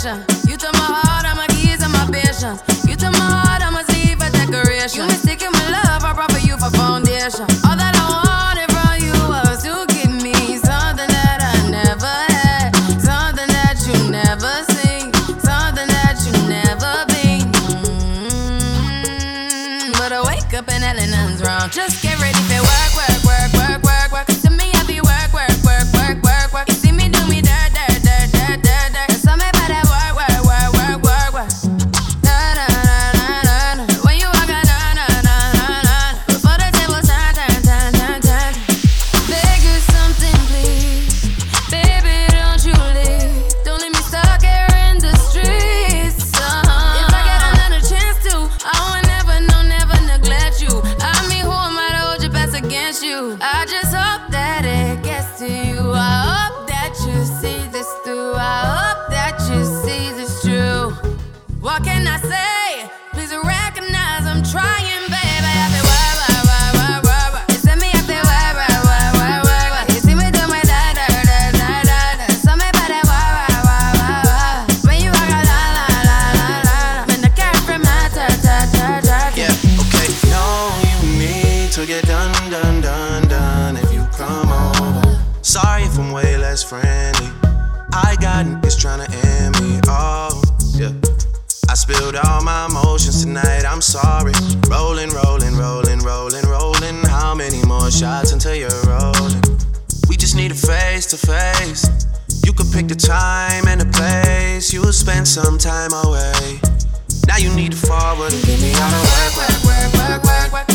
temptation. You took my heart, all my keys, and my patience. You took my heart, all my sleeve, a decoration. You mistaken my love, I brought for you for foundation. All that I wanted from you was to give me something that I never had, something that you never seen, something that you never been. Mm-hmm. But I wake up and nothing's wrong. Just get ready for work, work. I just hope that it gets to you. I hope that you see this through. I hope that you see this true. What can I say? Way less friendly. I got niggas tryna end me. Oh, yeah. I spilled all my emotions tonight. I'm sorry. Rolling, rolling, rolling, rolling, rolling. How many more shots until you're rolling? We just need a face to face. You could pick the time and the place. You'll spend some time away. Now you need to forward and give me all the work, work, work, work, work, work.